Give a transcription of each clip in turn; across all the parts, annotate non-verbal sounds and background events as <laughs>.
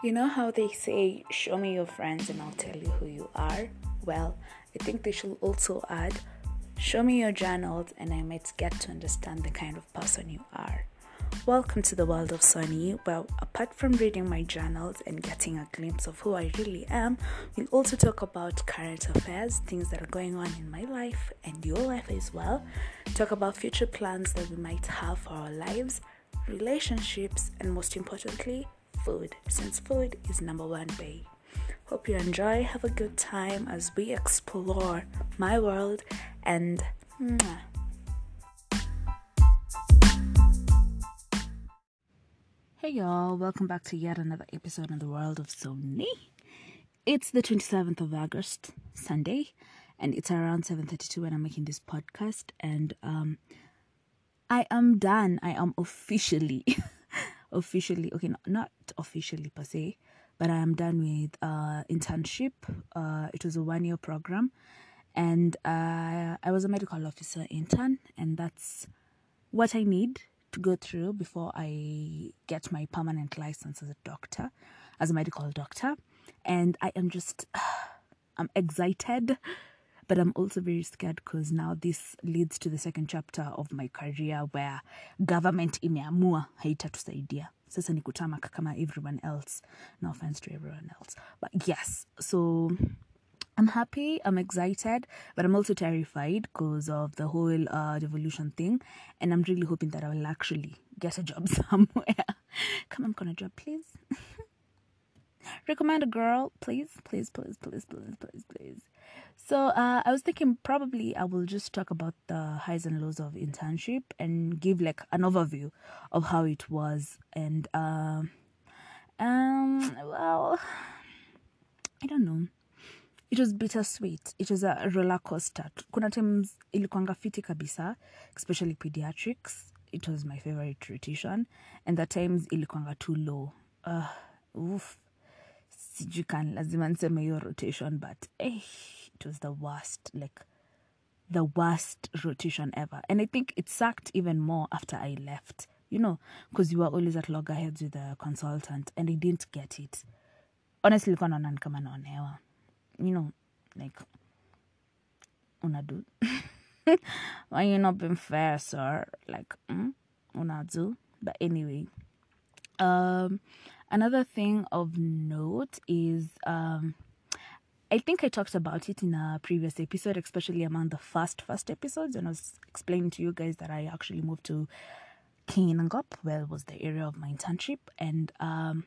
You know how they say, show me your friends and I'll tell you who you are? Well, I think they should also add, show me your journals and I might get to understand the kind of person you are. Welcome to the world of Sonny, where apart from reading my journals and getting a glimpse of who I really am, we'll also talk about current affairs, things that are going on in my life and your life as well, talk about future plans that we might have for our lives, relationships, and most importantly, food, since food is number one way. Hope you enjoy, have a good time as we explore my world, and mwah. Hey y'all, welcome back to yet another episode in the world of Sony. It's the 27th of August, Sunday, and it's around 7:32 when I'm making this podcast and um I am done. I am officially <laughs> officially okay, not, officially per se, but I am done with uh internship. Uh it was a one year program and uh I was a medical officer intern and that's what I need to go through before I get my permanent license as a doctor, as a medical doctor. And I am just, <sighs> I'm excited, but I'm also very scared because now this leads to the second chapter of my career where government imeamua haitatusaidia. Sasa ni kutamak kama everyone else. No offense to everyone else. But yes, so I'm happy, I'm excited, but I'm also terrified because of the whole uh, devolution thing. And I'm really hoping that I will actually get a job <laughs> somewhere. Come on, can a job, please? <laughs> Recommend a girl, please, please, please, please, please, please, please. So uh, I was thinking probably I will just talk about the highs and lows of internship and give like an overview of how it was. And um, um, well, I don't know. It was bittersweet. It was a roller coaster. Kuna times ilikuanga fiti kabisa especially pediatrics. It was my favorite rotation and the times ilikuanga too low. Uh, oof sijui kan lazima niseme hiyo rotation but eh, it was the worst like the worst rotation ever and i think it sucked even more after i left you know because you were always at loggerheads with the consultant and i didn't get it honestly ilikuwa naona ni kama naonewa you know, like una do <laughs> Why you not being fair, sir? Like, mm, unadu. But anyway, um, another thing of note is um, I think I talked about it in a previous episode, especially among the first first episodes, and I was explaining to you guys that I actually moved to Kinangop, where was the area of my internship, and um,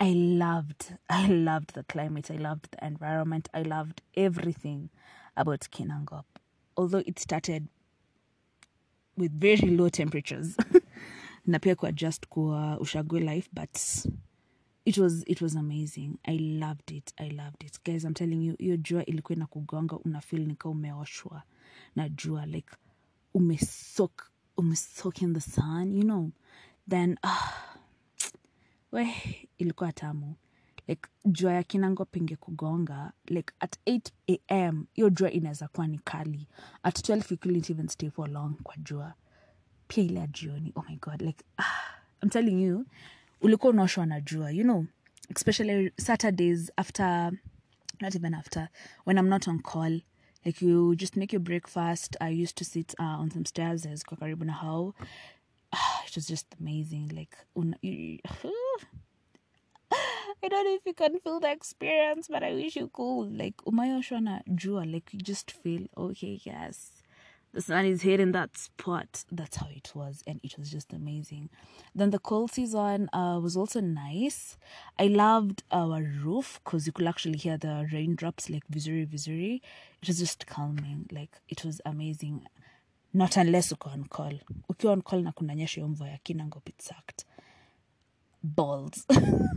I loved, <laughs> I loved the climate, I loved the environment, I loved everything about Kinangop. Although it started with very low temperatures, <laughs> na pia kuadjust kwa ushago life, but it was it was amazing. I loved it, I loved it, guys. I'm telling you, hiyo jua ilikuwa inakugonga, una feel nika umeoshwa na jua, like umesok umesok in the sun, you know. Then uh, we ilikuwa tamu like jua ya kinango penge kugonga like at 8 am hiyo jua inaweza kuwa ni kali at 12 you couldn't even stay for long kwa jua pia jioni. Oh my god like ah, i'm telling you ulikuwa unaoshwa na jua you know especially saturdays after not even after when i'm not on call. Like you just make your breakfast. I used to sit uh, on some stairs as karibu na hao. Ah, it was just amazing. Like una, you, <laughs> I don't know if you can feel the experience, but I wish you could. Like umayoshwa na jua, like you just feel okay, yes. The sun is hitting that spot. That's how it was, and it was just amazing. Then the cold season uh, was also nice. I loved our roof because you could actually hear the raindrops like visuri visuri. It was just calming. Like it was amazing. Not unless uko on call. Ukiwa on call na kunanyesha hiyo ya Kinangop, it sucked balls.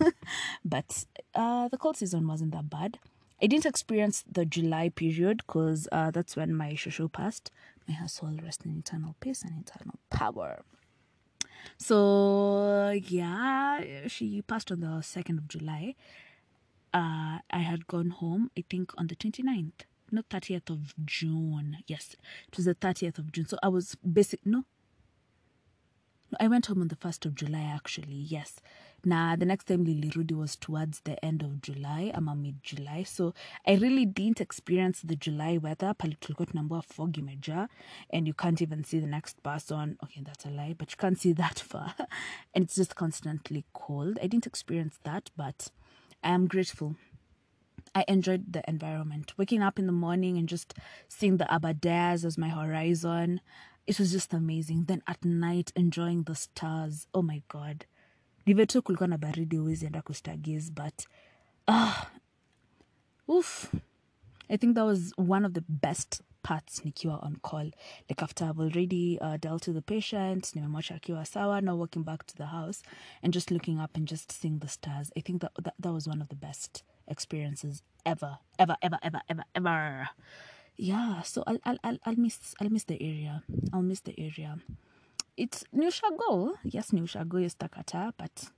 <laughs> but uh, the cold season wasn't that bad. I didn't experience the July period because uh, that's when my shosho passed. May her soul rest in eternal peace and eternal power. So yeah, she passed on the 2nd of July. Uh, I had gone home, I think, on the 29th. Not 30th of June. Yes, it was the 30th of June. So I was basic, no, I went home on the 1st of July, actually, yes, Nah, the next time Lilirudi was towards the end of July, ama mid July. So I really didn't experience the July weather. Pale tulikuwa tunaambiwa fog imejaa and you can't even see the next person. Okay, that's a lie, but you can't see that <laughs> far. and it's just constantly cold. I didn't experience that, but I am grateful. I enjoyed the environment. Waking up in the morning and just seeing the Aberdares as my horizon. It was just amazing. Then at night, enjoying the stars. Oh my God. Ndivyo tu kulikuwa na baridi huwezi enda kustagiz but ah, oof. I think that was one of the best parts nikiwa on call. Like after I've already uh, dealt with the patient, nimemwacha akiwa sawa, now walking back to the house and just looking up and just seeing the stars. I think that that, that was one of the best experiences ever, ever, ever, ever, ever, ever. Yeah, so I'll, I'll, I'll, I'll miss, I'll miss the area. I'll miss the area. It's New Shago. Yes, New Shago is Takata, but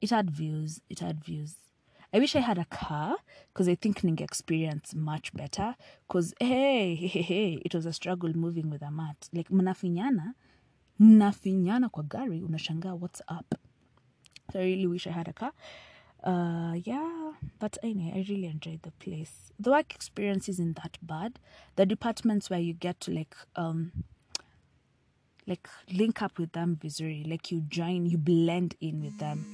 it had views. It had views. I wish I had a car because I think Ning experience much better. Because hey, <laughs> hey, hey, it was a struggle moving with a mat. Like mnafinyana, mnafinyana kwa gari, unashangaa what's up. So I really wish I had a car. Uh, yeah, but anyway, I really enjoyed the place. The work experience isn't that bad. The departments where you get to like um like link up with them visually, like you join, you blend in with them.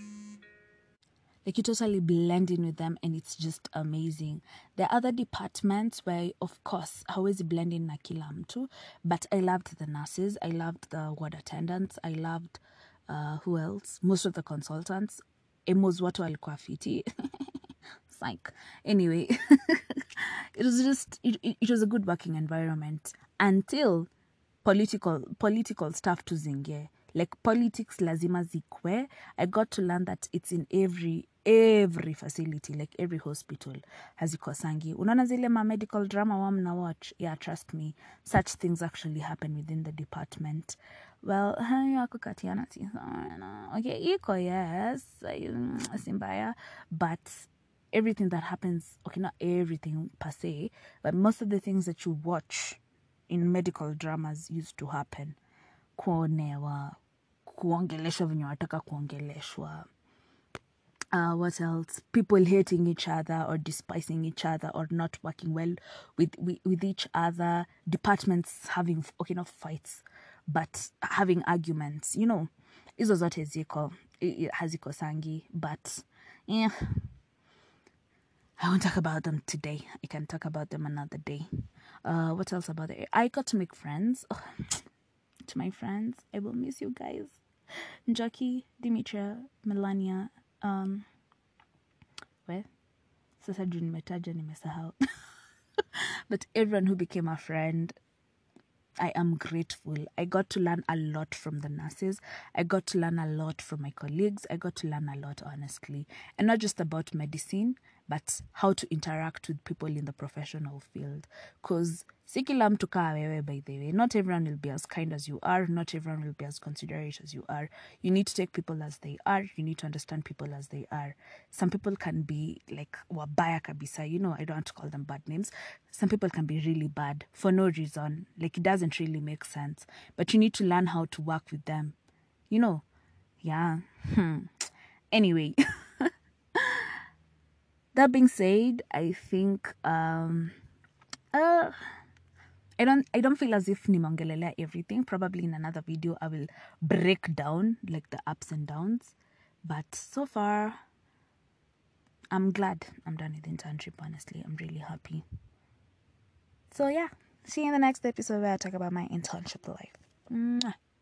Like you totally blend in with them and it's just amazing. There are other departments where of course hawezi blend in na kila mtu but i loved the nurses i loved the ward attendants i loved uh, who else? Most of the consultants. Emos watu walikuwa fiti like anyway <laughs> it was just it, it, it was a good working environment until political political stuff tuzingie like politics lazima zikwe. I got to learn that it's in every every facility like every hospital hazikosangi unaona zile ma medical drama wa mna watch yeah trust me. Such things actually happen within the department. Well <laughs> hayo ako katiana okay iko yes mm, si mbaya but everything that happens okay not everything per se but most of the things that you watch in medical dramas used to happen. Kuonewa kuongeleshwa venye wataka kuongeleshwa. Uh, what else? People hating each other or despising each other or not working well with, with, with each other. Departments having okay not fights but having arguments. You know hizo zote ziko i- i- hazikosangi but yeah I won't talk about them today. I can talk about them another day. Uh, what else about it? I got to make friends. Ugh. to my friends, I will miss you guys. Jackie, Dimitra, Melania, um, well, sasa <laughs> but everyone who became a friend, I am grateful. I got to learn a lot from the nurses. I got to learn a lot from my colleagues. I got to learn a lot, honestly. And not just about medicine, but how to interact with people in the professional field. Because si kila mtu by the way. Not everyone will be as kind as you are. Not everyone will be as considerate as you are. You need to take people as they are. You need to understand people as they are. Some people can be like wabaya kabisa. You know, I don't want to call them bad names. Some people can be really bad for no reason. Like it doesn't really make sense. But you need to learn how to work with them. You know? Yeah. Hmm. Anyway. <laughs> that being said, I think um uh I don't I don't feel as if nimeongelelea everything. Probably in another video I will break down like the ups and downs. But so far I'm glad I'm done with the internship, honestly. I'm really happy. So yeah, see you in the next episode where I talk about my internship life. Mwah.